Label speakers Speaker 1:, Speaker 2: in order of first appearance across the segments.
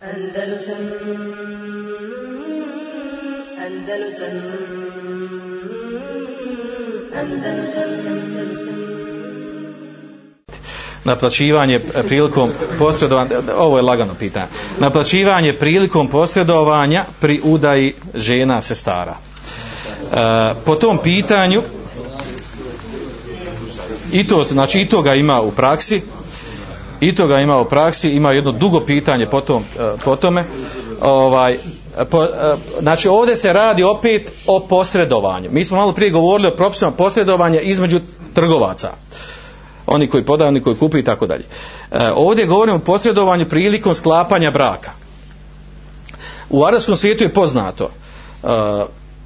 Speaker 1: Andalusam Andalusam
Speaker 2: naplaćivanje prilikom posredovanja, ovo je lagano pitanje, naplaćivanje prilikom posredovanja pri udaji žena sestara. E, po tom pitanju i to, znači i to ga ima u praksi i to ga ima u praksi ima jedno dugo pitanje po, tom, e, po tome. Ovaj, po, e, znači ovdje se radi opet o posredovanju. Mi smo malo prije govorili o propisima posredovanja između trgovaca. Oni koji podaju, oni koji kupuju i tako dalje. E, ovdje govorimo o posredovanju prilikom sklapanja braka. U arabskom svijetu je poznato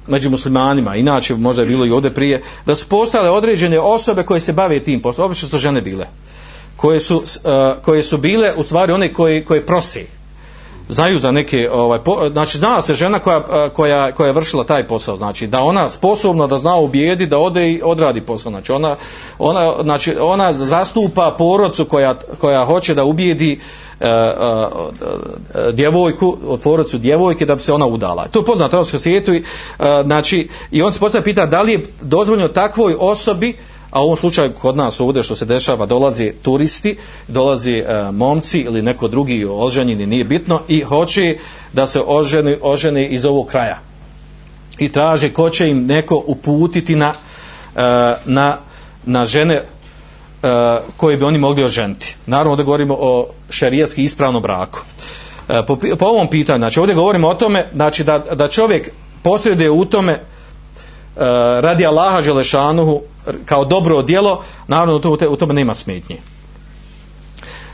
Speaker 2: među muslimanima, inače možda je bilo i ovdje prije, da su postale određene osobe koje se bave tim poslom, obično su žene bile, koje su, e, koje su bile u stvari one koje, koje prosi znaju za neke ovaj po, znači zna se žena koja, koja, koja je vršila taj posao znači da ona sposobna da zna ubijedi da ode i odradi posao znači ona, ona, znači ona zastupa porodcu koja, koja hoće da ubijedi uh, uh, djevojku porodcu djevojke da bi se ona udala. To je poznato u svijetu i, uh, znači i on se postavlja pita da li je dozvoljeno takvoj osobi a u ovom slučaju kod nas ovdje što se dešava dolazi turisti, dolazi e, momci ili neko drugi oženjeni, nije bitno i hoće da se oženi, oženi iz ovog kraja i traže ko će im neko uputiti na, e, na, na žene e, koje bi oni mogli oženiti. Naravno da govorimo o šerijatski ispravnom braku. E, po, po ovom pitanju, znači ovdje govorimo o tome znači da, da čovjek posreduje u tome radi Allaha Želešanuhu kao dobro djelo, naravno to, u tome nema smetnje.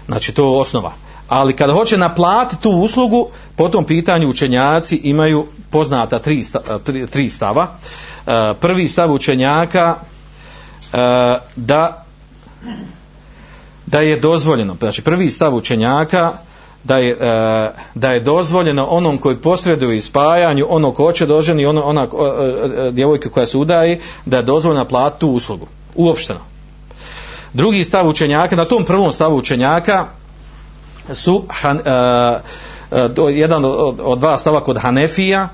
Speaker 2: Znači to je osnova. Ali kada hoće naplatiti tu uslugu, po tom pitanju učenjaci imaju poznata tri, tri, tri stava. Uh, prvi stav učenjaka da da je dozvoljeno. Znači prvi stav učenjaka da je, e, da je dozvoljeno onom koji posreduje spajanju ono ko hoće doženi ono, ona e, e, djevojka koja se udaje da je dozvoljeno platiti tu uslugu. Uopšteno. Drugi stav učenjaka na tom prvom stavu učenjaka su jedan od, od dva stava kod Hanefija.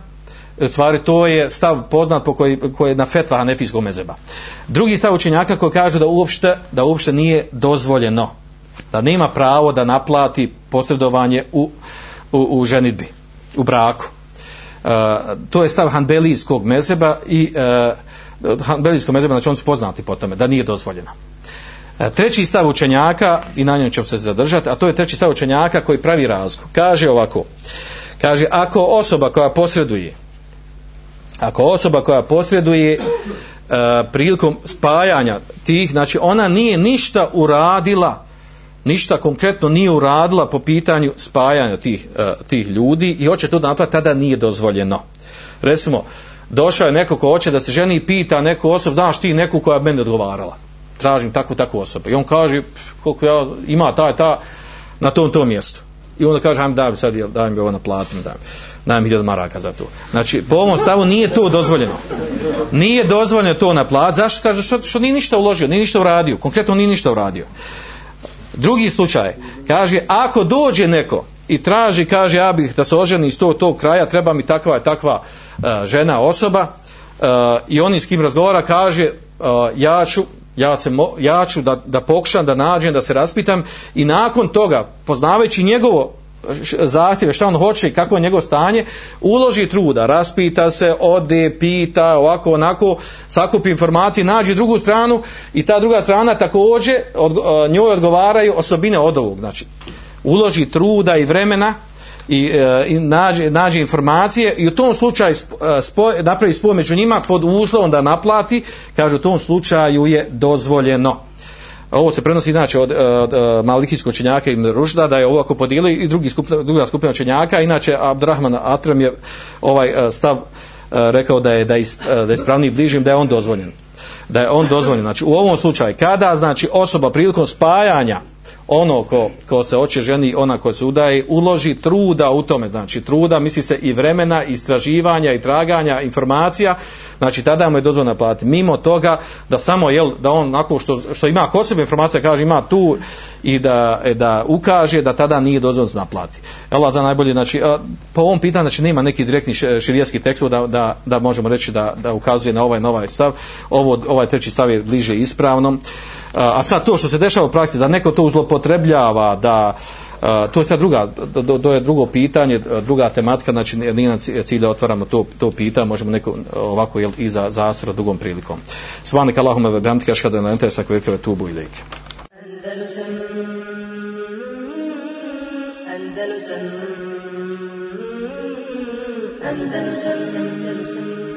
Speaker 2: U stvari to je stav poznat po koji, koji je na fetva Hanefijskog mezeba drugi stav učenjaka koji kaže da uopšte, da uopšte nije dozvoljeno da nema pravo da naplati posredovanje u, u, u ženitbi, u braku. E, to je stav hanbelijskog mezeba i e, hanbelijskog mezeba, znači on su poznati po tome, da nije dozvoljeno. E, treći stav učenjaka, i na njom ćemo se zadržati, a to je treći stav učenjaka koji pravi razgu. Kaže ovako, kaže, ako osoba koja posreduje, ako osoba koja posreduje e, prilikom spajanja tih, znači ona nije ništa uradila ništa konkretno nije uradila po pitanju spajanja tih, uh, tih ljudi i hoće to napraviti, tada nije dozvoljeno. Recimo, došao je neko ko hoće da se ženi i pita neku osobu, znaš ti neku koja meni odgovarala. Tražim takvu, takvu osobu. I on kaže, koliko ja, ima ta, ta, na tom, tom mjestu. I onda kaže, ajme daj mi sad, daj mi ovo na platim, daj mi, daj mi maraka za to. Znači, po ovom stavu nije to dozvoljeno. Nije dozvoljeno to na plat. Zašto? Kaže, što, što nije ništa uložio, nije ništa uradio. Konkretno nije ništa uradio. Drugi slučaj, kaže, ako dođe neko i traži, kaže, ja bih da se oženi iz tog, tog kraja, treba mi takva takva uh, žena, osoba, uh, i oni s kim razgovara, kaže, uh, ja ću, ja, se mo, ja ću da, da pokušam, da nađem, da se raspitam i nakon toga, poznavajući njegovo zahtjeve, šta on hoće kako je njegovo stanje, uloži truda, raspita se, ode, pita, ovako, onako, sakupi informacije, nađe drugu stranu i ta druga strana također od, njoj odgovaraju osobine od ovog. Znači, uloži truda i vremena i, e, i nađe, nađe informacije i u tom slučaju spoj, napravi spoj među njima pod uslovom da naplati, kaže u tom slučaju je dozvoljeno ovo se prenosi inače od, od, od malikijskog učenjaka Ibn Rušda da je ovako podijeli i drugi skupina, druga skupina učenjaka. Inače Abdurrahman Atram je ovaj stav rekao da je da je, da ispravni bližim da je on dozvoljen. Da je on dozvoljen. Znači u ovom slučaju kada znači osoba prilikom spajanja ono ko, ko se hoće ženi, ona koja se udaje, uloži truda u tome, znači truda, misli se i vremena, istraživanja, i traganja, informacija, znači tada mu je dozvoljeno platiti. Mimo toga, da samo, jel, da on nakon što, što ima kod sebe informacija, kaže ima tu i da, e, da ukaže, da tada nije dozvoljeno naplati. Allah za najbolje, znači, a, po ovom pitanju, znači, nema neki direktni širijetski tekst da, da, da možemo reći da, da ukazuje na ovaj, na ovaj stav. Ovo, ovaj treći stav je bliže ispravnom. A sad to što se dešava u praksi, da neko to zlopotrebljava, da to je sad druga, to, je drugo pitanje, druga tematika, znači nije na cilj da otvaramo to, to pitanje, možemo neko ovako jel, i za zastora drugom prilikom. Svanik Allahume ve bihamdike ašhadu an la ilaha illa atubu ilaik.
Speaker 1: Andalusam Andalusam Andalusam